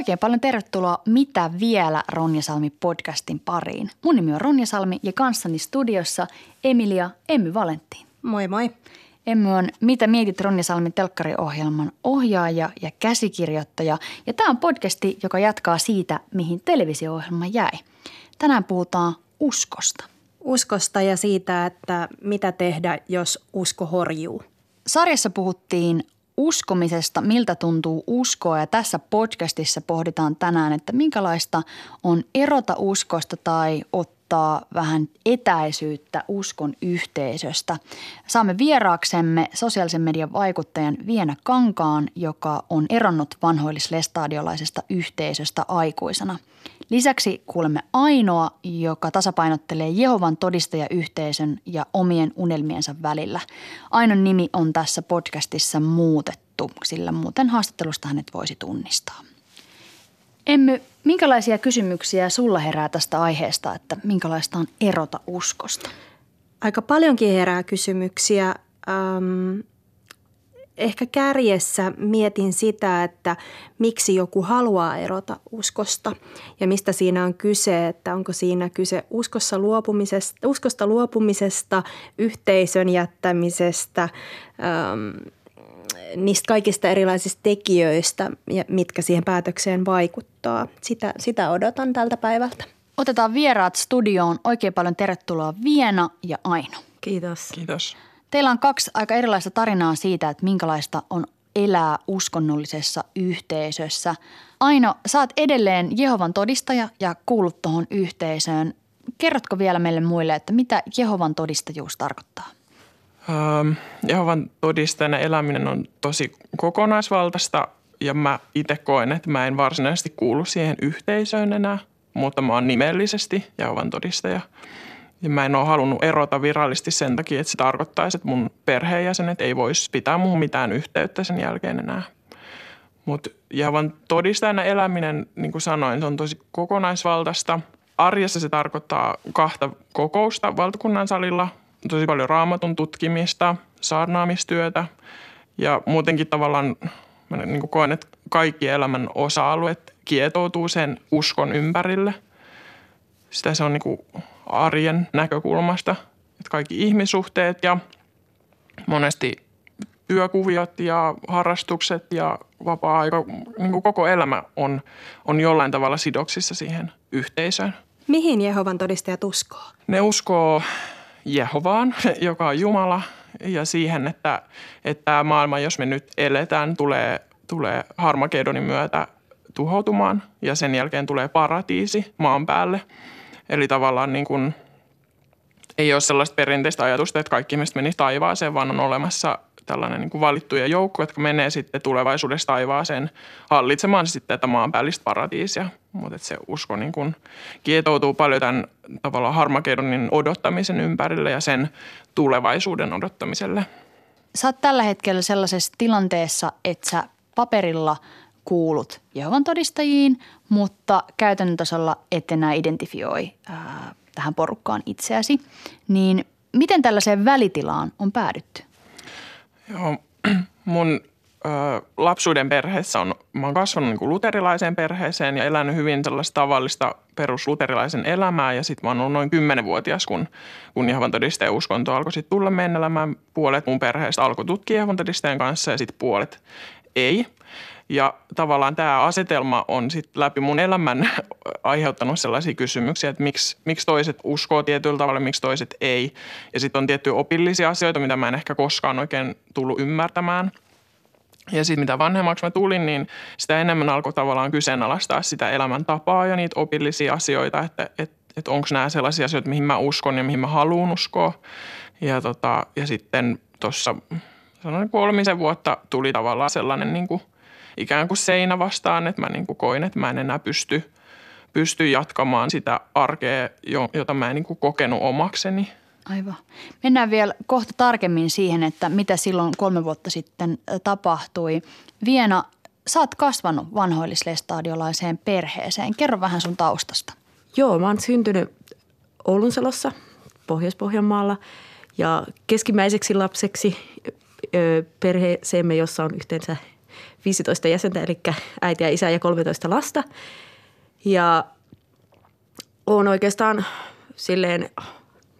Oikein paljon tervetuloa Mitä vielä Ronja Salmi podcastin pariin. Mun nimi on Ronja Salmi ja kanssani studiossa Emilia Emmy Valentin. Moi moi. Emmy on Mitä mietit Ronja Salmin telkkariohjelman ohjaaja ja käsikirjoittaja. Ja tämä on podcasti, joka jatkaa siitä, mihin televisio-ohjelma jäi. Tänään puhutaan uskosta. Uskosta ja siitä, että mitä tehdä, jos usko horjuu. Sarjassa puhuttiin uskomisesta, miltä tuntuu uskoa ja tässä podcastissa pohditaan tänään, että minkälaista on erota uskosta tai ottaa vähän etäisyyttä uskon yhteisöstä. Saamme vieraaksemme sosiaalisen median vaikuttajan Viena Kankaan, joka on eronnut vanhoillislestadiolaisesta yhteisöstä aikuisena. Lisäksi kuulemme Ainoa, joka tasapainottelee Jehovan todistajayhteisön ja omien unelmiensa välillä. Ainon nimi on tässä podcastissa muutettu, sillä muuten haastattelusta hänet voisi tunnistaa. Emmy, minkälaisia kysymyksiä sulla herää tästä aiheesta, että minkälaista on erota uskosta? Aika paljonkin herää kysymyksiä. Ehkä kärjessä mietin sitä, että miksi joku haluaa erota uskosta ja mistä siinä on kyse, että onko siinä kyse uskossa luopumisesta, uskosta luopumisesta, yhteisön jättämisestä, ähm, niistä kaikista erilaisista tekijöistä, mitkä siihen päätökseen vaikuttaa. Sitä, sitä odotan tältä päivältä. Otetaan vieraat studioon. Oikein paljon tervetuloa Viena ja Aino. Kiitos. Kiitos. Teillä on kaksi aika erilaista tarinaa siitä, että minkälaista on elää uskonnollisessa yhteisössä. Aino, oot edelleen Jehovan todistaja ja kuulut tuohon yhteisöön. Kerrotko vielä meille muille, että mitä Jehovan todistajuus tarkoittaa? Ähm, Jehovan todistajana eläminen on tosi kokonaisvaltaista ja mä itse koen, että mä en varsinaisesti kuulu siihen yhteisöön enää, mutta mä oon nimellisesti Jehovan todistaja – ja mä en ole halunnut erota virallisesti sen takia, että se tarkoittaisi, että mun perheenjäsenet ei voisi pitää muuhun mitään yhteyttä sen jälkeen enää. Mutta Jehovan todistajana eläminen, niin kuin sanoin, se on tosi kokonaisvaltaista. Arjessa se tarkoittaa kahta kokousta valtakunnan salilla, tosi paljon raamatun tutkimista, saarnaamistyötä ja muutenkin tavallaan mä niin kuin koen, että kaikki elämän osa-alueet kietoutuu sen uskon ympärille. Sitä se on niin kuin arjen näkökulmasta. Että kaikki ihmissuhteet ja monesti työkuviot ja harrastukset ja vapaa-aika, niin kuin koko elämä on, on jollain tavalla sidoksissa siihen yhteisöön. Mihin Jehovan todistajat uskoo? Ne uskoo Jehovaan, joka on Jumala, ja siihen, että, että tämä maailma, jos me nyt eletään, tulee, tulee Harmagedonin myötä tuhoutumaan ja sen jälkeen tulee paratiisi maan päälle – Eli tavallaan niin kuin, ei ole sellaista perinteistä ajatusta, että kaikki ihmiset menisi taivaaseen, vaan on olemassa tällainen niin kuin valittuja joukko, jotka menee sitten tulevaisuudessa taivaaseen hallitsemaan sitten tätä maanpäällistä paratiisia. Mutta se usko niin kuin kietoutuu paljon tämän tavallaan harmakedonin odottamisen ympärille ja sen tulevaisuuden odottamiselle. Sä oot tällä hetkellä sellaisessa tilanteessa, että sä paperilla kuulut Jehovan todistajiin, mutta käytännön tasolla et enää identifioi ää, tähän porukkaan itseäsi. Niin miten tällaiseen välitilaan on päädytty? Joo, mun ö, lapsuuden perheessä on, mä oon kasvanut niin luterilaiseen perheeseen ja elänyt hyvin sellaista tavallista perusluterilaisen elämää ja sitten mä oon noin kymmenenvuotias, kun, kun Jehovan todisteen uskonto alkoi sitten tulla meidän elämään. Puolet mun perheestä alkoi tutkia Jehovan todisteen kanssa ja sitten puolet ei. Ja tavallaan tämä asetelma on sitten läpi mun elämän aiheuttanut sellaisia kysymyksiä, että miksi, miksi toiset uskoo tietyllä tavalla, miksi toiset ei. Ja sitten on tiettyjä opillisia asioita, mitä mä en ehkä koskaan oikein tullut ymmärtämään. Ja sitten mitä vanhemmaksi mä tulin, niin sitä enemmän alkoi tavallaan kyseenalaistaa sitä elämäntapaa ja niitä opillisia asioita, että et, et onko nämä sellaisia asioita, mihin mä uskon ja mihin mä haluan uskoa. Ja, tota, ja sitten tuossa sanoin kolmisen vuotta tuli tavallaan sellainen niin kuin ikään kuin seinä vastaan, että mä niin kuin koin, että mä en enää pysty, pystyn jatkamaan sitä arkea, jota mä en niin kuin kokenut omakseni. Aivan. Mennään vielä kohta tarkemmin siihen, että mitä silloin kolme vuotta sitten tapahtui. Viena, sä oot kasvanut vanhoillislestadiolaiseen perheeseen. Kerro vähän sun taustasta. Joo, mä oon syntynyt Oulunsalossa, Pohjois-Pohjanmaalla ja keskimmäiseksi lapseksi perheeseemme, jossa on yhteensä 15 jäsentä, eli äiti ja isä ja 13 lasta. Ja on oikeastaan silleen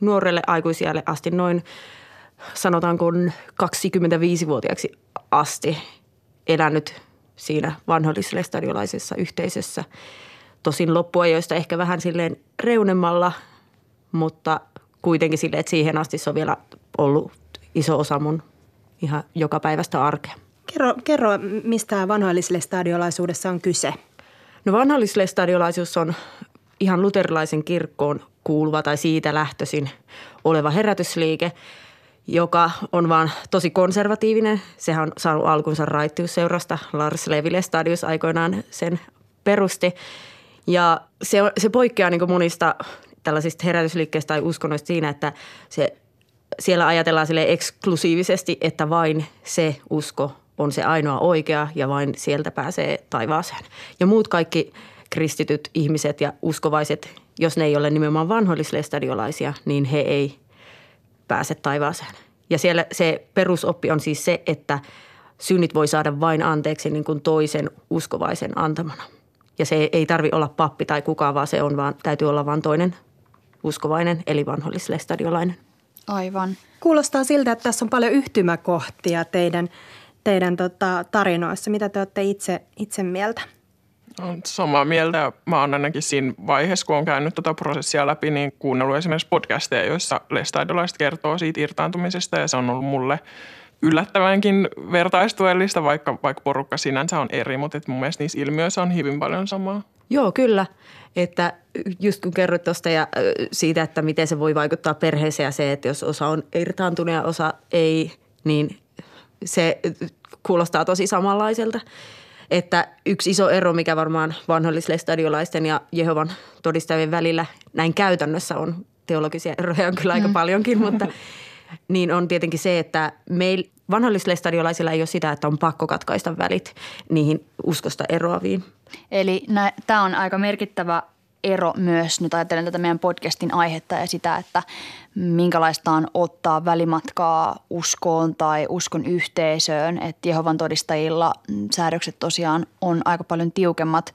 nuorelle aikuisialle asti noin sanotaanko 25-vuotiaaksi asti elänyt siinä vanholliselle stadiolaisessa yhteisössä. Tosin loppuajoista ehkä vähän silleen reunemmalla, mutta kuitenkin silleen, että siihen asti se on vielä ollut iso osa mun ihan joka päivästä arkea. Kerro, kerro mistä vanhoilliselle stadiolaisuudessa on kyse? No vanhoilliselle stadiolaisuus on ihan luterilaisen kirkkoon kuuluva tai siitä lähtöisin oleva herätysliike, joka on vaan tosi konservatiivinen. Sehän on saanut alkunsa raittiusseurasta. Lars Levi Lestadius aikoinaan sen perusti. Ja se, se poikkeaa niin monista tällaisista herätysliikkeistä tai uskonnoista siinä, että se, siellä ajatellaan sille eksklusiivisesti, että vain se usko on se ainoa oikea ja vain sieltä pääsee taivaaseen. Ja muut kaikki kristityt ihmiset ja uskovaiset, jos ne ei ole nimenomaan vanhoillislestadiolaisia, niin he ei pääse taivaaseen. Ja siellä se perusoppi on siis se, että synnit voi saada vain anteeksi niin kuin toisen uskovaisen antamana. Ja se ei tarvi olla pappi tai kukaan, vaan se on vaan, täytyy olla vain toinen uskovainen, eli vanhollislestadiolainen. Aivan. Kuulostaa siltä, että tässä on paljon yhtymäkohtia teidän, teidän tota, tarinoissa. Mitä te olette itse, itse mieltä? Olen samaa mieltä. Mä oon ainakin siinä vaiheessa, kun on käynyt tätä tota prosessia läpi, niin kuunnellut esimerkiksi podcasteja, joissa lestaidolaiset kertoo siitä irtaantumisesta ja se on ollut mulle yllättävänkin vertaistuellista, vaikka, vaikka porukka sinänsä on eri, mutta et mun mielestä niissä ilmiöissä on hyvin paljon samaa. Joo, kyllä. Että just kun kerroit tuosta ja siitä, että miten se voi vaikuttaa perheeseen ja se, että jos osa on irtaantunut ja osa ei, niin se kuulostaa tosi samanlaiselta. Että yksi iso ero, mikä varmaan vanhollisille stadiolaisten ja Jehovan todistajien välillä näin käytännössä on, teologisia eroja on kyllä aika mm. paljonkin, mutta niin on tietenkin se, että meillä vanhollisille stadiolaisilla ei ole sitä, että on pakko katkaista välit niihin uskosta eroaviin. Eli tämä on aika merkittävä ero myös, nyt ajattelen tätä meidän podcastin aihetta ja sitä, että minkälaista on ottaa välimatkaa uskoon tai uskon yhteisöön. Että Jehovan todistajilla säädökset tosiaan on aika paljon tiukemmat.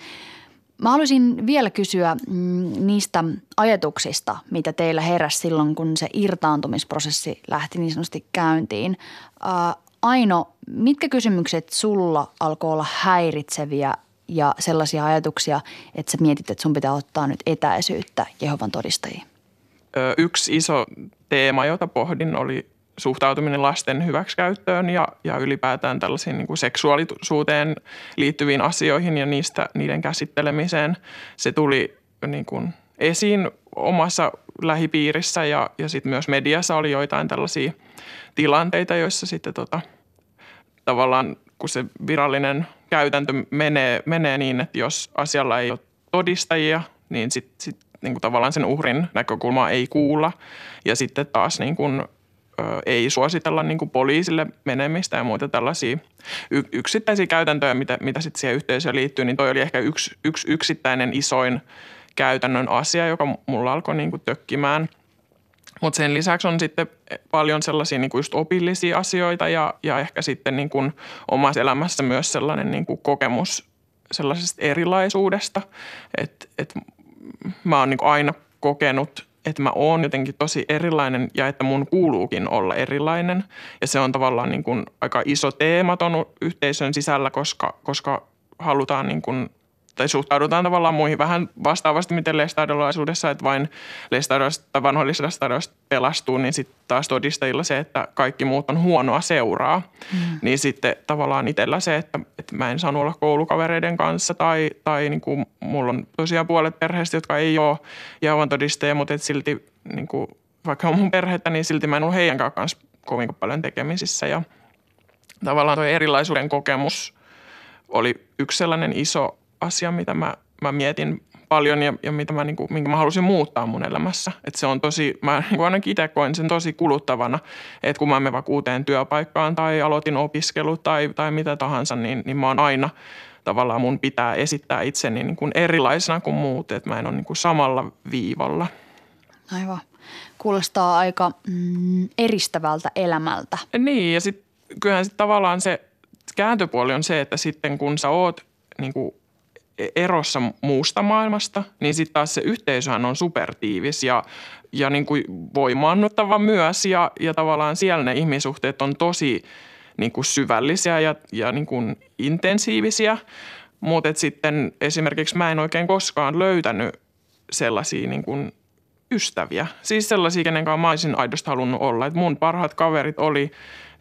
Mä haluaisin vielä kysyä mm, niistä ajatuksista, mitä teillä heräsi silloin, kun se irtaantumisprosessi lähti niin sanotusti käyntiin. Aino, mitkä kysymykset sulla alkoi olla häiritseviä ja sellaisia ajatuksia, että sä mietit, että sun pitää ottaa nyt etäisyyttä Jehovan todistajiin? Yksi iso teema, jota pohdin, oli suhtautuminen lasten hyväksikäyttöön ja, ja ylipäätään tällaisiin niin kuin seksuaalisuuteen liittyviin asioihin ja niistä, niiden käsittelemiseen. Se tuli niin kuin esiin omassa lähipiirissä ja, ja sitten myös mediassa oli joitain tällaisia tilanteita, joissa sitten tota, tavallaan kun se virallinen käytäntö menee, menee niin, että jos asialla ei ole todistajia, niin sitten sit, niin kuin tavallaan sen uhrin näkökulmaa ei kuulla. Ja sitten taas niin kuin, ö, ei suositella niin kuin poliisille menemistä ja muita tällaisia y- yksittäisiä käytäntöjä, mitä, mitä sitten siihen yhteisöön liittyy, niin toi oli ehkä yksi, yksi yksittäinen isoin käytännön asia, joka mulla alkoi niin kuin tökkimään – mutta sen lisäksi on sitten paljon sellaisia niin kuin just opillisia asioita ja, ja ehkä sitten niin kuin omassa elämässä myös sellainen niin kuin kokemus sellaisesta erilaisuudesta. Että et mä oon niin kuin aina kokenut, että mä oon jotenkin tosi erilainen ja että mun kuuluukin olla erilainen. Ja se on tavallaan niin kuin aika iso teema ton yhteisön sisällä, koska, koska halutaan niin kuin tai suhtaudutaan tavallaan muihin vähän vastaavasti, miten lestadiolaisuudessa, että vain lestadiolaiset tai vanhoillisesta pelastuu, niin sitten taas todistajilla se, että kaikki muut on huonoa seuraa. Mm. Niin sitten tavallaan itsellä se, että, että mä en saanut olla koulukavereiden kanssa tai, tai niin kuin mulla on tosiaan puolet perheestä, jotka ei ole Jehovan todistajia, mutta et silti niin kuin, vaikka on mun perhettä, niin silti mä en ollut heidän kanssa kovin paljon tekemisissä ja tavallaan tuo erilaisuuden kokemus oli yksi sellainen iso asia, mitä mä, mä mietin paljon ja, ja mitä mä, niin kuin, minkä mä halusin muuttaa mun elämässä. Että se on tosi, mä niin kuin ainakin itse koen sen tosi kuluttavana, että kun mä menen vaikka uuteen työpaikkaan tai aloitin opiskelu tai, tai mitä tahansa, niin, niin mä oon aina tavallaan mun pitää esittää itseni niin kuin erilaisena kuin muut, että mä en ole niin kuin samalla viivalla. Aivan. Kuulostaa aika mm, eristävältä elämältä. Niin ja sitten kyllähän sit tavallaan se kääntöpuoli on se, että sitten kun sä oot niin kuin erossa muusta maailmasta, niin sitten taas se yhteisöhän on supertiivis ja, ja niin kuin voimaannuttava myös ja, ja tavallaan siellä ne ihmissuhteet on tosi niin kuin syvällisiä ja, ja niin kuin intensiivisiä. Mutta sitten esimerkiksi mä en oikein koskaan löytänyt sellaisia niin kuin ystäviä. Siis sellaisia, kenen kanssa mä olisin aidosti halunnut olla. Et mun parhaat kaverit oli,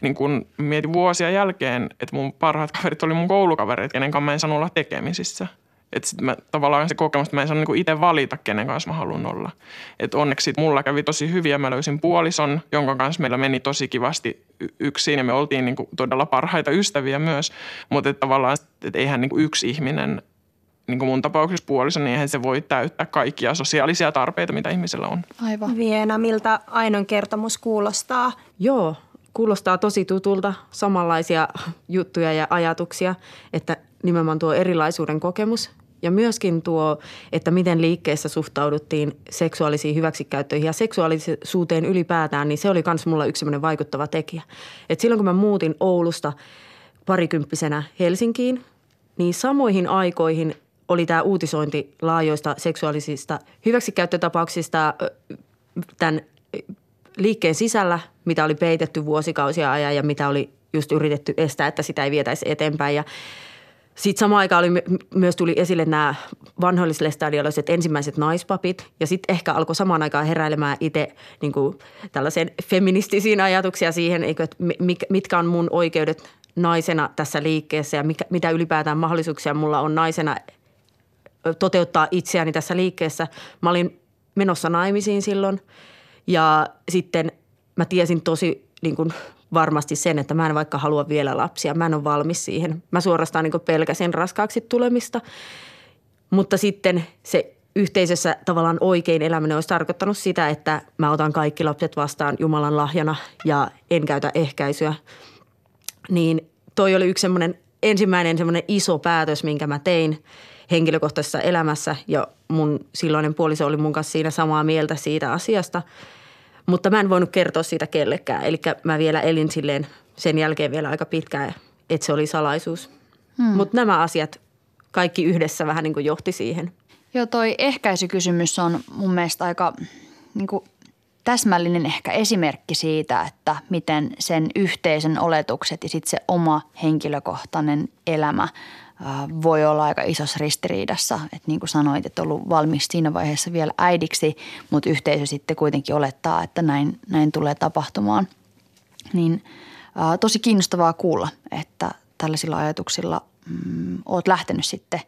niin kun mietin vuosia jälkeen, että mun parhaat kaverit oli mun koulukaverit, kenen kanssa mä en saanut olla tekemisissä – että sit mä, tavallaan se kokemus, että mä en saanut niinku itse valita, kenen kanssa mä haluan olla. Et onneksi mulla kävi tosi hyvin ja mä löysin puolison, jonka kanssa meillä meni tosi kivasti yksin ja me oltiin niinku todella parhaita ystäviä myös. Mutta et tavallaan, että eihän niinku yksi ihminen niin kuin mun tapauksessa puoliso, niin eihän se voi täyttää kaikkia sosiaalisia tarpeita, mitä ihmisellä on. Aivan. Viena, miltä Ainon kertomus kuulostaa? Joo, kuulostaa tosi tutulta, samanlaisia juttuja ja ajatuksia, että nimenomaan tuo erilaisuuden kokemus ja myöskin tuo, että miten liikkeessä suhtauduttiin seksuaalisiin hyväksikäyttöihin ja seksuaalisuuteen ylipäätään, niin se oli myös mulla yksi vaikuttava tekijä. Et silloin kun mä muutin Oulusta parikymppisenä Helsinkiin, niin samoihin aikoihin oli tämä uutisointi laajoista seksuaalisista hyväksikäyttötapauksista tämän liikkeen sisällä, mitä oli peitetty vuosikausia ajan ja mitä oli just yritetty estää, että sitä ei vietäisi eteenpäin. Ja sitten samaan aikaan oli, myös tuli esille nämä vanhoillislestadiolaiset ensimmäiset naispapit ja sitten ehkä alkoi samaan aikaan heräilemään itse niin tällaisen feministisiin ajatuksia siihen, että mitkä on mun oikeudet naisena tässä liikkeessä ja mikä, mitä ylipäätään mahdollisuuksia mulla on naisena toteuttaa itseäni tässä liikkeessä. Mä olin menossa naimisiin silloin ja sitten mä tiesin tosi niin kuin varmasti sen, että mä en vaikka halua vielä lapsia. Mä en ole valmis siihen. Mä suorastaan niin pelkäsin raskaaksi tulemista. Mutta sitten se yhteisössä tavallaan oikein eläminen olisi tarkoittanut sitä, että mä otan kaikki lapset vastaan Jumalan lahjana ja en käytä ehkäisyä. Niin toi oli yksi semmoinen ensimmäinen semmoinen iso päätös, minkä mä tein henkilökohtaisessa elämässä ja mun silloinen puoliso oli mun kanssa siinä samaa mieltä siitä asiasta – mutta mä en voinut kertoa siitä kellekään. Eli mä vielä elin silleen sen jälkeen vielä aika pitkään, että se oli salaisuus. Hmm. Mutta nämä asiat kaikki yhdessä vähän niin kuin johti siihen. Joo, toi ehkäisykysymys on mun mielestä aika niin kuin täsmällinen ehkä esimerkki siitä, että miten sen yhteisen oletukset ja sitten se oma henkilökohtainen elämä – voi olla aika isossa ristiriidassa. Että niin kuin sanoit, että ollut valmis siinä vaiheessa vielä äidiksi, mutta yhteisö sitten kuitenkin olettaa, että näin, näin tulee tapahtumaan. Niin ää, tosi kiinnostavaa kuulla, että tällaisilla ajatuksilla mm, olet lähtenyt sitten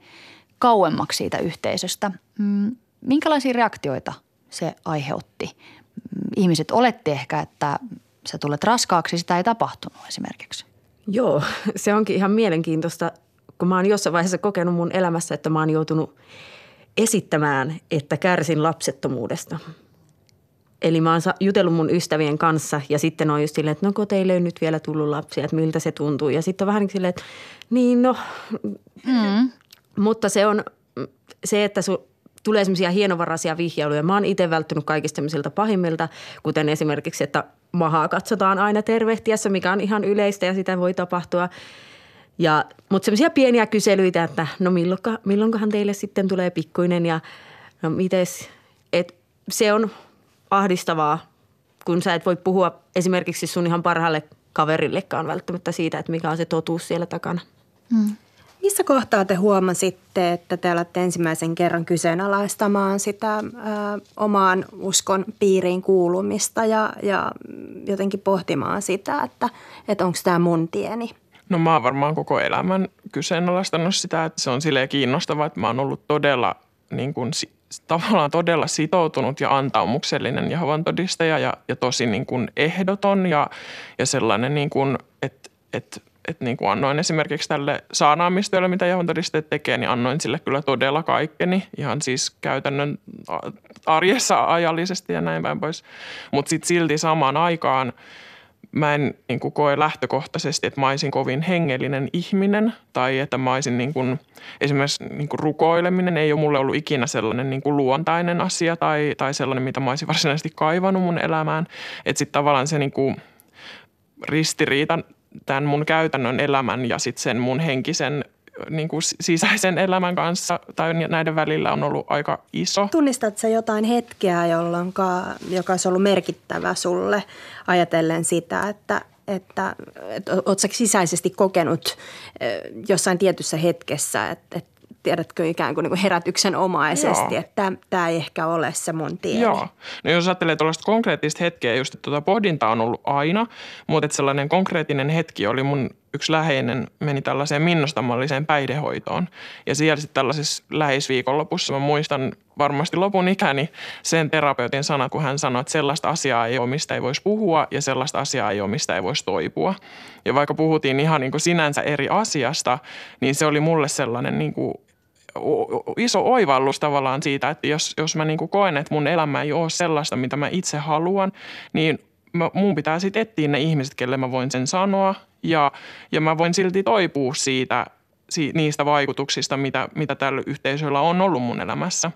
kauemmaksi siitä yhteisöstä. Mm, minkälaisia reaktioita se aiheutti? Mm, ihmiset oletti ehkä, että sä tulet raskaaksi, sitä ei tapahtunut esimerkiksi. Joo, se onkin ihan mielenkiintoista kun mä oon jossain vaiheessa kokenut mun elämässä, että mä oon joutunut esittämään, että kärsin lapsettomuudesta. Eli mä oon jutellut mun ystävien kanssa ja sitten on just silleen, että no kun teille ei nyt vielä tullut lapsia, että miltä se tuntuu. Ja sitten on vähän niin silleen, että niin no, mm. mutta se on se, että su, tulee semmoisia hienovaraisia vihjailuja. Mä oon itse välttynyt kaikista semmoisilta pahimmilta, kuten esimerkiksi, että mahaa katsotaan aina tervehtiessä, mikä on ihan yleistä ja sitä voi tapahtua – ja, mutta semmoisia pieniä kyselyitä, että no milloinka, milloinkohan teille sitten tulee pikkuinen ja no mites, et se on ahdistavaa, kun sä et voi puhua esimerkiksi sun ihan parhaalle kaverillekaan välttämättä siitä, että mikä on se totuus siellä takana. Hmm. Missä kohtaa te huomasitte, että te olette ensimmäisen kerran kyseenalaistamaan sitä ö, omaan uskon piiriin kuulumista ja, ja jotenkin pohtimaan sitä, että, että onko tämä mun tieni – No mä oon varmaan koko elämän kyseenalaistanut sitä, että se on silleen kiinnostavaa, että mä oon ollut todella niin kuin, tavallaan todella sitoutunut ja antaumuksellinen Jehovan todistaja ja, ja tosi niin kuin ehdoton ja, ja sellainen, niin kuin, että, että että niin kuin annoin esimerkiksi tälle saanaamistyölle, mitä Jehovan todisteet tekee, niin annoin sille kyllä todella kaikkeni. Ihan siis käytännön arjessa ajallisesti ja näin päin pois. Mutta sitten silti samaan aikaan – mä en niin kuin koe lähtökohtaisesti, että mä olisin kovin hengellinen ihminen tai että mä olisin niin kuin, esimerkiksi niin kuin rukoileminen ei ole mulle ollut ikinä sellainen niin kuin luontainen asia tai, tai sellainen, mitä mä olisin varsinaisesti kaivannut mun elämään. Että sitten tavallaan se niin kuin ristiriita tämän mun käytännön elämän ja sitten sen mun henkisen niin kuin sisäisen elämän kanssa tai näiden välillä on ollut aika iso. Tunnistatko sä jotain hetkeä, jolloin, joka olisi ollut merkittävä sulle ajatellen sitä, että, että, että oletko sisäisesti kokenut jossain tietyssä hetkessä, että, että tiedätkö, ikään kuin, niin herätyksen omaisesti, Joo. että tämä ei ehkä ole se mun tie. Joo. No jos ajattelee tuollaista konkreettista hetkeä, just että tuota pohdinta on ollut aina, mutta että sellainen konkreettinen hetki oli mun yksi läheinen meni tällaiseen minnostamalliseen päihdehoitoon. Ja siellä sitten tällaisessa läheisviikonlopussa mä muistan varmasti lopun ikäni sen terapeutin sanat, kun hän sanoi, että sellaista asiaa ei ole, mistä ei voisi puhua ja sellaista asiaa ei ole, mistä ei voisi toipua. Ja vaikka puhuttiin ihan niin kuin sinänsä eri asiasta, niin se oli mulle sellainen niin kuin iso oivallus tavallaan siitä, että jos, jos mä niin kuin koen, että mun elämä ei ole sellaista, mitä mä itse haluan, niin mun pitää sitten etsiä ne ihmiset, kelle mä voin sen sanoa ja, ja mä voin silti toipua siitä, si, niistä vaikutuksista, mitä, mitä tällä yhteisöllä on ollut mun elämässä.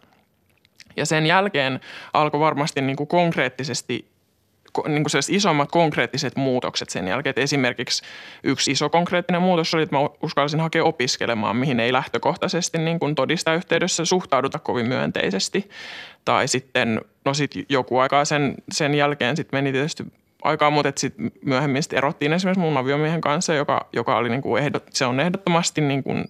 Ja sen jälkeen alkoi varmasti niin kuin konkreettisesti niin kuin isommat konkreettiset muutokset sen jälkeen. Että esimerkiksi yksi iso konkreettinen muutos oli, että mä uskalsin hakea opiskelemaan, mihin ei lähtökohtaisesti niin kuin todistajayhteydessä suhtauduta kovin myönteisesti. Tai sitten, no sitten joku aikaa sen, sen jälkeen sitten meni tietysti aikaa, mutta sitten myöhemmin sit erottiin esimerkiksi mun aviomiehen kanssa, joka, joka oli niin kuin ehdot, se on ehdottomasti niin kuin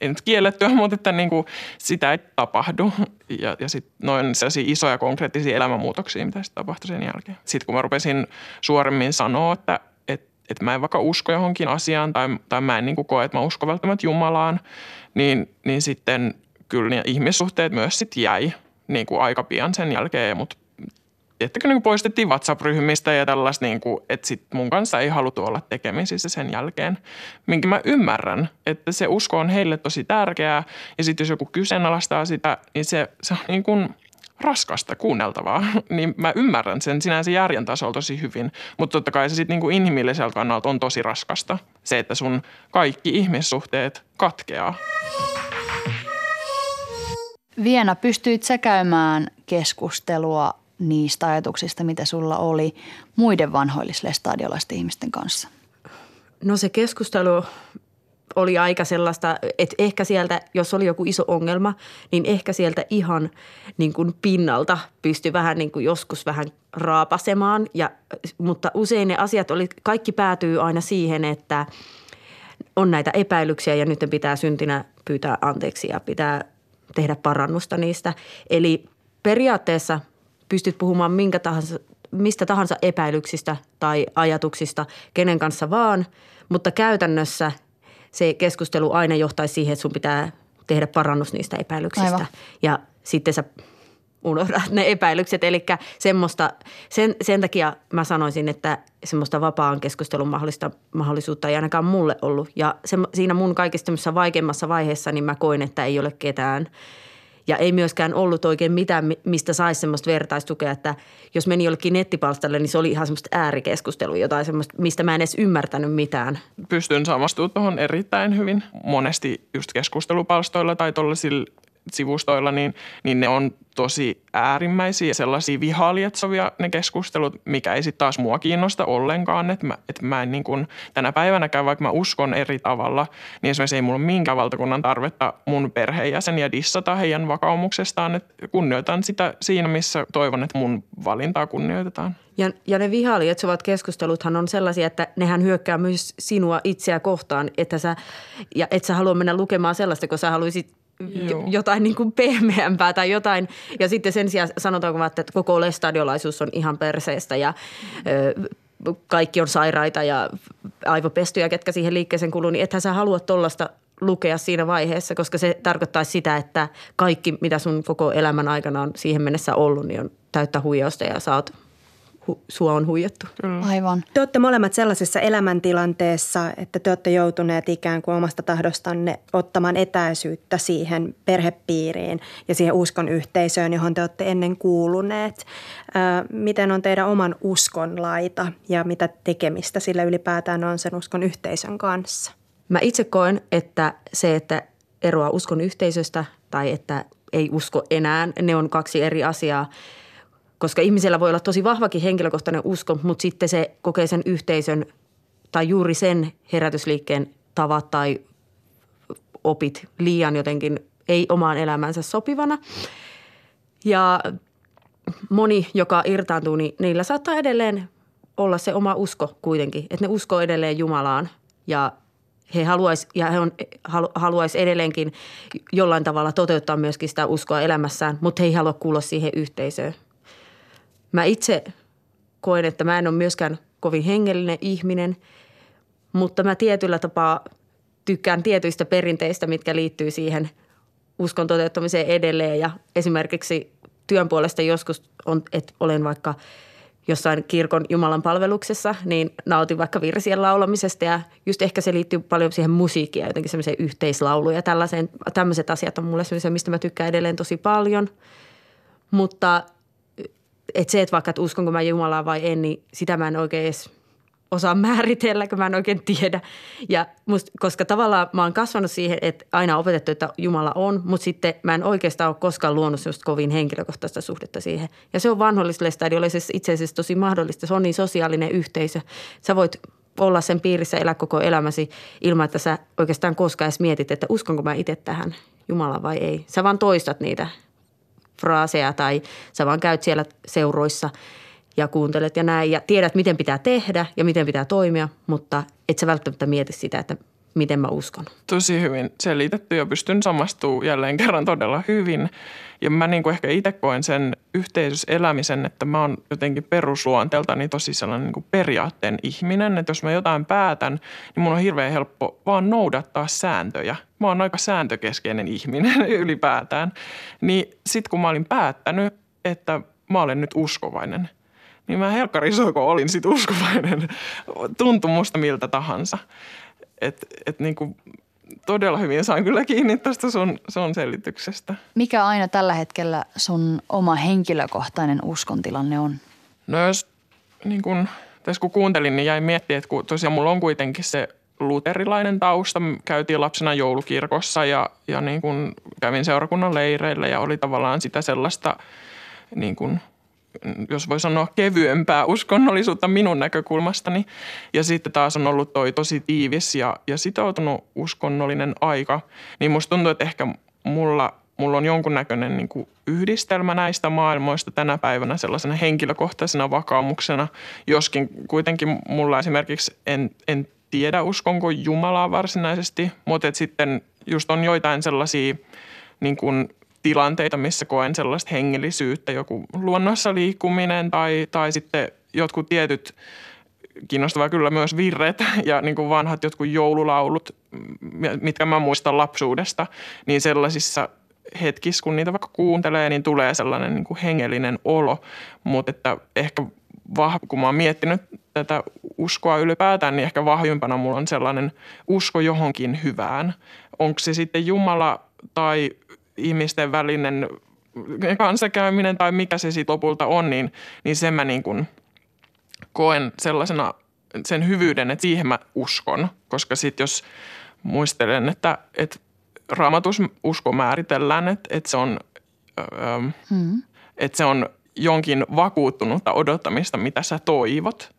ei nyt kiellettyä, mutta että niin kuin sitä ei tapahdu. Ja, ja sitten noin sellaisia isoja konkreettisia elämänmuutoksia, mitä sitten tapahtui sen jälkeen. Sitten kun mä rupesin suoremmin sanoa, että et, et mä en vaikka usko johonkin asiaan tai, tai mä en niin kuin koe, että mä uskon välttämättä Jumalaan, niin, niin sitten kyllä ne ihmissuhteet myös sitten jäi niin kuin aika pian sen jälkeen, mutta tiettäkö niin poistettiin WhatsApp-ryhmistä ja tällaista, niin kuin, että sit mun kanssa ei haluttu olla tekemisissä sen jälkeen. Minkä mä ymmärrän, että se usko on heille tosi tärkeää ja sitten jos joku kyseenalaistaa sitä, niin se, se on niin kuin raskasta kuunneltavaa. niin mä ymmärrän sen sinänsä järjen tasolla tosi hyvin, mutta totta kai se sitten niin kuin inhimilliseltä kannalta on tosi raskasta. Se, että sun kaikki ihmissuhteet katkeaa. Viena, pystyit sä käymään keskustelua niistä ajatuksista, mitä sulla oli muiden vanhoillislestadiolaisten ihmisten kanssa? No se keskustelu oli aika sellaista, että ehkä sieltä, jos oli joku iso ongelma, niin ehkä sieltä ihan niin kuin pinnalta pystyi vähän niin kuin joskus vähän raapasemaan. Ja, mutta usein ne asiat oli, kaikki päätyy aina siihen, että on näitä epäilyksiä ja nyt pitää syntinä pyytää anteeksi ja pitää tehdä parannusta niistä. Eli periaatteessa – pystyt puhumaan minkä tahansa, mistä tahansa epäilyksistä tai ajatuksista kenen kanssa vaan, mutta käytännössä se keskustelu aina johtaisi siihen, että sun pitää tehdä parannus niistä epäilyksistä. Aivan. Ja sitten sä unohdat ne epäilykset. Eli semmoista, sen, sen takia mä sanoisin, että semmoista vapaan keskustelun mahdollista, mahdollisuutta ei ainakaan mulle ollut. Ja se, siinä mun kaikista vaikeimmassa vaiheessa niin mä koin, että ei ole ketään – ja ei myöskään ollut oikein mitään, mistä saisi semmoista vertaistukea, että jos meni jollekin nettipalstalle, niin se oli ihan semmoista äärikeskustelua, jotain semmoista, mistä mä en edes ymmärtänyt mitään. Pystyn samastumaan tuohon erittäin hyvin. Monesti just keskustelupalstoilla tai tuollaisilla sivustoilla, niin, niin ne on tosi äärimmäisiä sellaisia vihalietsovia ne keskustelut, mikä ei sitten taas mua kiinnosta ollenkaan. Että mä, et mä en niin kun, tänä päivänäkään, vaikka mä uskon eri tavalla, niin esimerkiksi ei mulla ole minkään valtakunnan tarvetta mun perheenjäseniä dissata heidän vakaumuksestaan. Että kunnioitan sitä siinä, missä toivon, että mun valintaa kunnioitetaan. Ja, ja ne vihalietsovat keskusteluthan on sellaisia, että nehän hyökkää myös sinua itseä kohtaan, että sä, ja et sä halua mennä lukemaan sellaista, kun sä haluaisit Joo. jotain niin kuin pehmeämpää tai jotain. Ja sitten sen sijaan sanotaanko, että koko lestadiolaisuus on ihan perseestä ja ö, kaikki on sairaita ja aivopestyjä, ketkä siihen liikkeeseen kuluu, niin ethän sä halua tuollaista lukea siinä vaiheessa, koska se tarkoittaa sitä, että kaikki, mitä sun koko elämän aikana on siihen mennessä ollut, niin on täyttä huijausta ja sä oot hu- sua on huijattu. Aivan. Te olette molemmat sellaisessa elämäntilanteessa, että te olette joutuneet ikään kuin omasta tahdostanne ottamaan etäisyyttä siihen perhepiiriin ja siihen uskon yhteisöön, johon te olette ennen kuuluneet. Miten on teidän oman uskon laita ja mitä tekemistä sillä ylipäätään on sen uskon yhteisön kanssa? Mä itse koen, että se, että eroaa uskon yhteisöstä tai että ei usko enää, ne on kaksi eri asiaa. Koska ihmisellä voi olla tosi vahvakin henkilökohtainen usko, mutta sitten se kokee sen yhteisön tai juuri sen herätysliikkeen tavat tai opit liian jotenkin ei omaan elämänsä sopivana. Ja moni, joka irtaantuu, niin niillä saattaa edelleen olla se oma usko kuitenkin. Että ne uskoo edelleen Jumalaan ja he haluaisi, ja he on, haluaisi edelleenkin jollain tavalla toteuttaa myöskin sitä uskoa elämässään, mutta he ei halua kuulla siihen yhteisöön. Mä itse koen, että mä en ole myöskään kovin hengellinen ihminen, mutta mä tietyllä tapaa tykkään tietyistä perinteistä, mitkä liittyy siihen uskon toteuttamiseen edelleen. Ja esimerkiksi työn puolesta joskus on, että olen vaikka jossain kirkon Jumalan palveluksessa, niin nautin vaikka virsien laulamisesta ja just ehkä se liittyy paljon siihen musiikkiin jotenkin semmoiseen yhteislauluun ja tämmöiset asiat on mulle semmoisia, mistä mä tykkään edelleen tosi paljon. Mutta että se, että vaikka että uskonko mä Jumalaa vai en, niin sitä mä en oikein edes osaa määritellä, kun mä en oikein tiedä. Ja must, koska tavallaan mä oon kasvanut siihen, että aina on opetettu, että Jumala on, mutta sitten mä en oikeastaan ole koskaan luonut semmoista kovin henkilökohtaista suhdetta siihen. Ja se on vanholliselle stadiolle itse asiassa tosi mahdollista. Se on niin sosiaalinen yhteisö. Sä voit olla sen piirissä elää koko elämäsi ilman, että sä oikeastaan koskaan edes mietit, että uskonko mä itse tähän Jumalaan vai ei. Sä vaan toistat niitä fraaseja tai sä vaan käyt siellä seuroissa ja kuuntelet ja näin ja tiedät, miten pitää tehdä ja miten pitää toimia, mutta et sä välttämättä mieti sitä, että miten mä uskon. Tosi hyvin selitetty ja pystyn samastumaan jälleen kerran todella hyvin. Ja mä niin kuin ehkä itse koen sen yhteisössä elämisen, että mä oon jotenkin perusluonteeltani tosi sellainen niin kuin periaatteen ihminen. Että jos mä jotain päätän, niin mun on hirveän helppo vaan noudattaa sääntöjä. Mä oon aika sääntökeskeinen ihminen ylipäätään. Niin sit kun mä olin päättänyt, että mä olen nyt uskovainen, niin mä helkkarisoin, kun olin sit uskovainen. Tuntui musta miltä tahansa. Että et niin kuin todella hyvin sain kyllä kiinni tästä sun, sun selityksestä. Mikä aina tällä hetkellä sun oma henkilökohtainen uskontilanne on? No jos niin kun, tässä kun kuuntelin, niin jäin miettimään, että kun tosiaan mulla on kuitenkin se luterilainen tausta. Käytiin lapsena joulukirkossa ja, ja niin kun kävin seurakunnan leireillä ja oli tavallaan sitä sellaista niin kun jos voi sanoa kevyempää uskonnollisuutta minun näkökulmastani. Ja sitten taas on ollut toi tosi tiivis ja, ja sitoutunut uskonnollinen aika. Niin musta tuntuu, että ehkä mulla, mulla on jonkunnäköinen niin kuin yhdistelmä näistä maailmoista tänä päivänä sellaisena henkilökohtaisena vakaumuksena. Joskin kuitenkin mulla esimerkiksi en, en tiedä uskonko Jumalaa varsinaisesti, mutta sitten just on joitain sellaisia niin kuin tilanteita, missä koen sellaista hengellisyyttä, joku luonnossa liikkuminen tai, tai sitten jotkut tietyt kiinnostavaa kyllä myös virret ja niin kuin vanhat jotkut joululaulut, mitkä mä muistan lapsuudesta, niin sellaisissa hetkissä, kun niitä vaikka kuuntelee, niin tulee sellainen niin kuin hengellinen olo. Mutta että ehkä vah, kun mä oon miettinyt tätä uskoa ylipäätään, niin ehkä vahvimpana mulla on sellainen usko johonkin hyvään. Onko se sitten Jumala tai ihmisten välinen kanssakäyminen tai mikä se sitten lopulta on, niin, niin sen mä niin kuin koen sellaisena sen hyvyyden, että siihen mä uskon. Koska sitten jos muistelen, että, että raamatus usko määritellään, että, että se on, hmm. että se on jonkin vakuuttunutta odottamista, mitä sä toivot,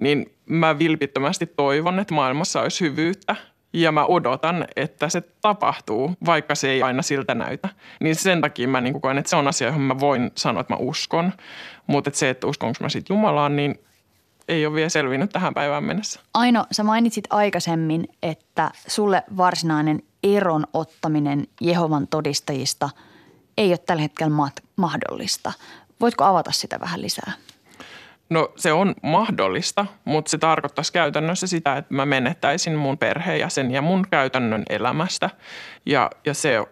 niin mä vilpittömästi toivon, että maailmassa olisi hyvyyttä – ja mä odotan, että se tapahtuu, vaikka se ei aina siltä näytä. Niin sen takia mä niin koen, että se on asia, johon mä voin sanoa, että mä uskon. Mutta että se, että uskonko mä sitten Jumalaan, niin ei ole vielä selvinnyt tähän päivään mennessä. Aino, sä mainitsit aikaisemmin, että sulle varsinainen eron ottaminen Jehovan todistajista ei ole tällä hetkellä mahdollista. Voitko avata sitä vähän lisää? No se on mahdollista, mutta se tarkoittaisi käytännössä sitä, että mä menettäisin mun perheenjäsen ja mun käytännön elämästä. Ja, ja se,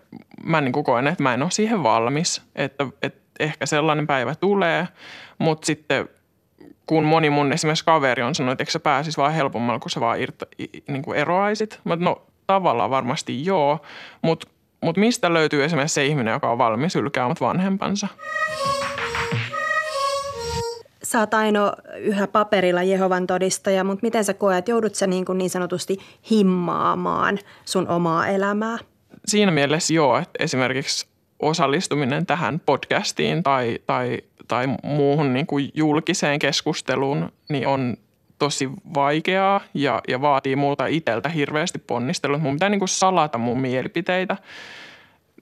mä niin koen, että mä en ole siihen valmis, että, että ehkä sellainen päivä tulee, mutta sitten kun moni mun esimerkiksi kaveri on sanonut, että eikö se pääsisi vaan helpommalla, kun sä vaan irta, niin kuin eroaisit. Mä, no tavallaan varmasti joo, mutta mut mistä löytyy esimerkiksi se ihminen, joka on valmis hylkäämät vanhempansa? Sä oot Aino yhä paperilla Jehovan todistaja, mutta miten sä koet, joudut sä niin, kuin niin sanotusti himmaamaan sun omaa elämää? Siinä mielessä joo, että esimerkiksi osallistuminen tähän podcastiin tai, tai, tai muuhun niin kuin julkiseen keskusteluun niin on tosi vaikeaa ja, ja vaatii muuta itseltä hirveästi ponnistelua. Mun pitää niin kuin salata mun mielipiteitä.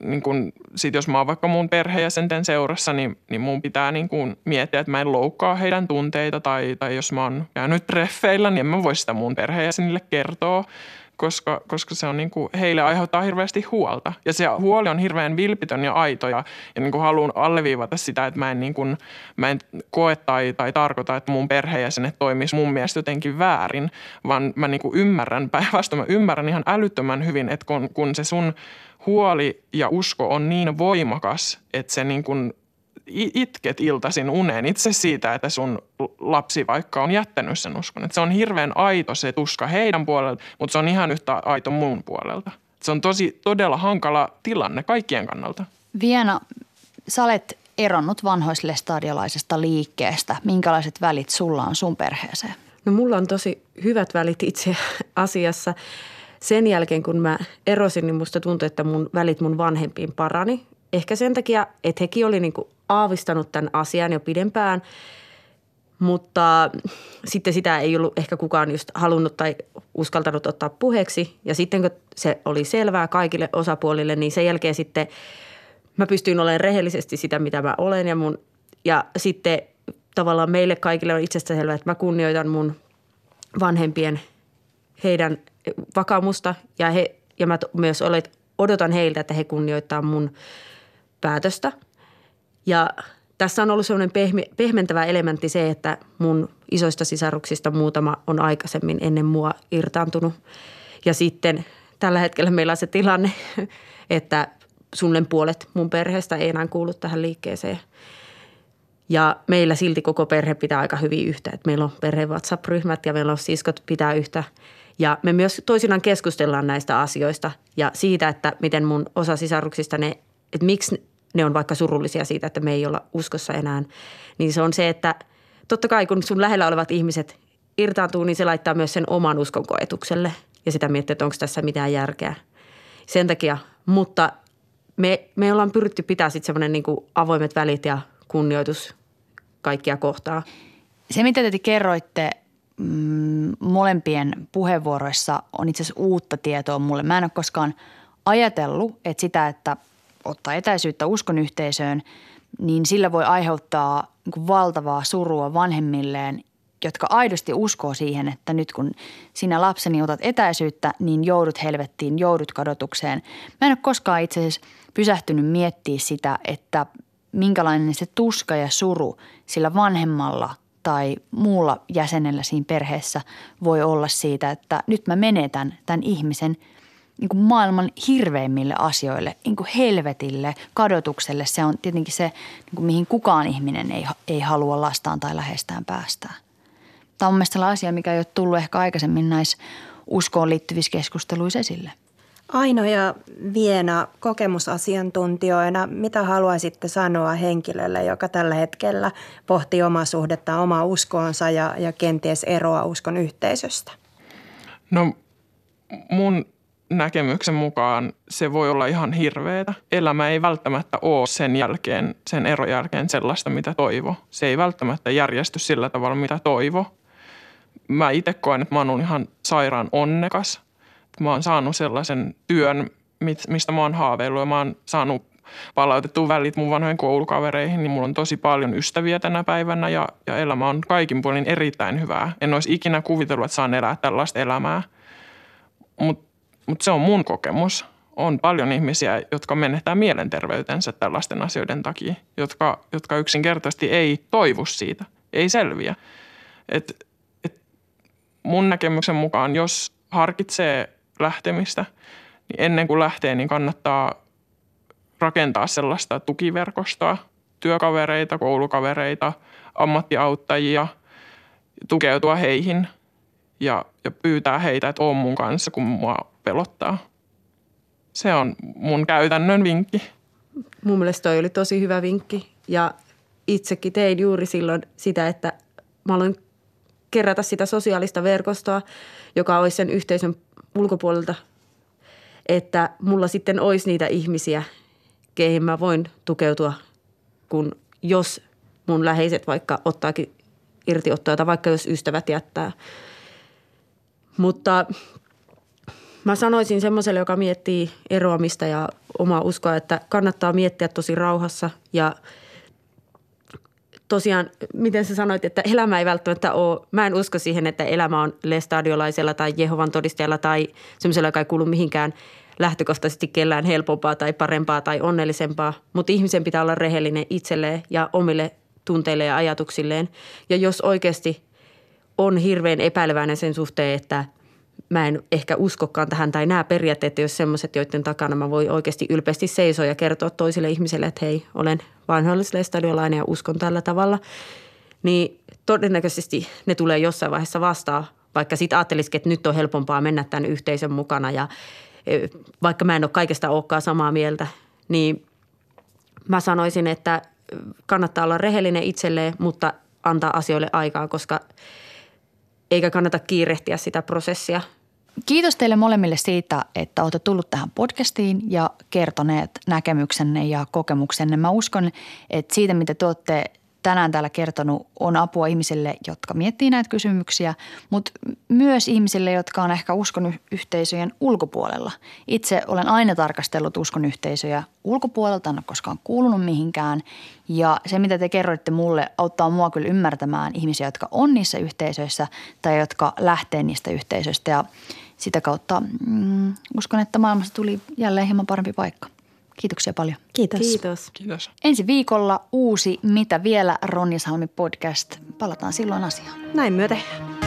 Niin kun, sit jos mä oon vaikka mun perheenjäsenten seurassa, niin, niin mun pitää niin kun miettiä, että mä en loukkaa heidän tunteita. Tai, tai jos mä oon käynyt treffeillä, niin en mä voi sitä mun perheenjäsenille kertoa koska, koska se on niin kuin, heille aiheuttaa hirveästi huolta. Ja se huoli on hirveän vilpitön ja aito ja, ja niin kuin haluan alleviivata sitä, että mä en, niin kuin, mä en koe tai, tai tarkoita, että mun perheenjäsenet toimis mun mielestä jotenkin väärin, vaan mä niin kuin ymmärrän, päinvastoin mä ymmärrän ihan älyttömän hyvin, että kun, kun se sun huoli ja usko on niin voimakas, että se niin kuin itket iltaisin uneen itse siitä, että sun lapsi vaikka on jättänyt sen uskon. Että se on hirveän aito se tuska heidän puolelta, mutta se on ihan yhtä aito mun puolelta. Se on tosi todella hankala tilanne kaikkien kannalta. Viena, sä olet eronnut vanhoislestadiolaisesta liikkeestä. Minkälaiset välit sulla on sun perheeseen? No mulla on tosi hyvät välit itse asiassa. Sen jälkeen kun mä erosin, niin musta tuntui, että mun välit mun vanhempiin parani. Ehkä sen takia, että hekin oli niinku aavistanut tämän asian jo pidempään, mutta sitten sitä ei ollut ehkä kukaan just halunnut tai uskaltanut ottaa puheeksi. Ja sitten kun se oli selvää kaikille osapuolille, niin sen jälkeen sitten mä pystyin olemaan rehellisesti sitä, mitä mä olen. Ja, mun, ja sitten tavallaan meille kaikille on itsestä selvää, että mä kunnioitan mun vanhempien heidän vakaumusta ja, he, ja mä myös olet, odotan heiltä, että he kunnioittaa mun päätöstä – ja tässä on ollut sellainen pehme, pehmentävä elementti se, että mun isoista sisaruksista muutama on aikaisemmin ennen mua irtaantunut. Ja sitten tällä hetkellä meillä on se tilanne, että sunnen puolet mun perheestä ei enää kuulu tähän liikkeeseen. Ja meillä silti koko perhe pitää aika hyvin yhtä. Että meillä on perhe WhatsApp-ryhmät ja meillä on siskot pitää yhtä. Ja me myös toisinaan keskustellaan näistä asioista ja siitä, että miten mun osa sisaruksista ne, että miksi ne on vaikka surullisia siitä, että me ei olla uskossa enää, niin se on se, että totta kai kun sun lähellä olevat ihmiset irtaantuu, niin se laittaa myös sen oman uskon koetukselle ja sitä miettii, että onko tässä mitään järkeä. Sen takia, mutta me, me ollaan pyritty pitää sitten semmoinen niin avoimet välit ja kunnioitus kaikkia kohtaa. Se, mitä te kerroitte mm, molempien puheenvuoroissa, on itse asiassa uutta tietoa mulle. Mä en ole koskaan ajatellut, että sitä, että ottaa etäisyyttä uskon yhteisöön, niin sillä voi aiheuttaa niin valtavaa surua vanhemmilleen, jotka aidosti uskoo siihen, että nyt kun sinä lapseni otat etäisyyttä, niin joudut helvettiin, joudut kadotukseen. Mä en ole koskaan itse asiassa pysähtynyt miettiä sitä, että minkälainen se tuska ja suru sillä vanhemmalla tai muulla jäsenellä siinä perheessä voi olla siitä, että nyt mä menetän tämän ihmisen – niin kuin maailman hirveimmille asioille, niin kuin helvetille, kadotukselle. Se on tietenkin se, niin kuin mihin kukaan ihminen ei, ei halua lastaan tai lähestään päästää. Tämä on mielestäni asia, mikä ei ole tullut ehkä aikaisemmin näissä uskoon liittyvissä keskusteluissa esille. Aino ja Viena kokemusasiantuntijoina, mitä haluaisitte sanoa henkilölle, joka tällä hetkellä pohtii omaa suhdetta, omaa uskoonsa ja, ja kenties eroa uskon yhteisöstä? No mun näkemyksen mukaan se voi olla ihan hirveetä. Elämä ei välttämättä ole sen jälkeen, sen eron jälkeen sellaista, mitä toivo. Se ei välttämättä järjesty sillä tavalla, mitä toivo. Mä itse koen, että mä oon ihan sairaan onnekas. Mä oon saanut sellaisen työn, mistä mä oon haaveillut ja mä oon saanut palautettua välit mun vanhojen koulukavereihin, niin mulla on tosi paljon ystäviä tänä päivänä ja, ja elämä on kaikin puolin erittäin hyvää. En olisi ikinä kuvitellut, että saan elää tällaista elämää. Mutta mutta se on mun kokemus. On paljon ihmisiä, jotka menettää mielenterveytensä tällaisten asioiden takia, jotka, jotka yksinkertaisesti ei toivu siitä, ei selviä. Et, et mun näkemyksen mukaan, jos harkitsee lähtemistä, niin ennen kuin lähtee, niin kannattaa rakentaa sellaista tukiverkostoa, työkavereita, koulukavereita, ammattiauttajia, tukeutua heihin ja, ja pyytää heitä, että on mun kanssa, kun mua pelottaa. Se on mun käytännön vinkki. Mun mielestä toi oli tosi hyvä vinkki ja itsekin tein juuri silloin sitä, että mä aloin kerätä sitä sosiaalista verkostoa, joka olisi sen yhteisön ulkopuolelta, että mulla sitten olisi niitä ihmisiä, keihin mä voin tukeutua, kun jos mun läheiset vaikka ottaakin irtiottoa tai vaikka jos ystävät jättää. Mutta mä sanoisin semmoiselle, joka miettii eroamista ja omaa uskoa, että kannattaa miettiä tosi rauhassa ja tosiaan, miten sä sanoit, että elämä ei välttämättä ole, mä en usko siihen, että elämä on lestadiolaisella tai Jehovan todistajalla tai semmoisella, joka ei kuulu mihinkään lähtökohtaisesti kellään helpompaa tai parempaa tai onnellisempaa, mutta ihmisen pitää olla rehellinen itselleen ja omille tunteille ja ajatuksilleen. Ja jos oikeasti on hirveän epäileväinen sen suhteen, että mä en ehkä uskokaan tähän tai nämä periaatteet, jos semmoiset, joiden takana mä voi oikeasti ylpeästi seisoa ja kertoa toisille ihmisille, että hei, olen vanhoillislestadiolainen ja uskon tällä tavalla, niin todennäköisesti ne tulee jossain vaiheessa vastaan, vaikka sitten ajattelisikin, että nyt on helpompaa mennä tämän yhteisön mukana ja e, vaikka mä en ole kaikesta olekaan samaa mieltä, niin mä sanoisin, että kannattaa olla rehellinen itselleen, mutta antaa asioille aikaa, koska eikä kannata kiirehtiä sitä prosessia. Kiitos teille molemmille siitä, että olette tullut tähän podcastiin ja kertoneet näkemyksenne ja kokemuksenne. Mä uskon, että siitä, mitä te olette tänään täällä kertonut, on apua ihmisille, jotka miettii näitä kysymyksiä, mutta myös ihmisille, jotka on ehkä uskon yhteisöjen ulkopuolella. Itse olen aina tarkastellut uskon yhteisöjä ulkopuolelta, en ole koskaan kuulunut mihinkään. Ja se, mitä te kerroitte mulle, auttaa mua kyllä ymmärtämään ihmisiä, jotka on niissä yhteisöissä tai jotka lähtee niistä yhteisöistä. Ja sitä kautta mm, uskon, että maailmasta tuli jälleen hieman parempi paikka. Kiitoksia paljon. Kiitos. Kiitos. Kiitos. Ensi viikolla uusi Mitä vielä Ronja Salmi podcast. Palataan silloin asiaan. Näin myö tehdään.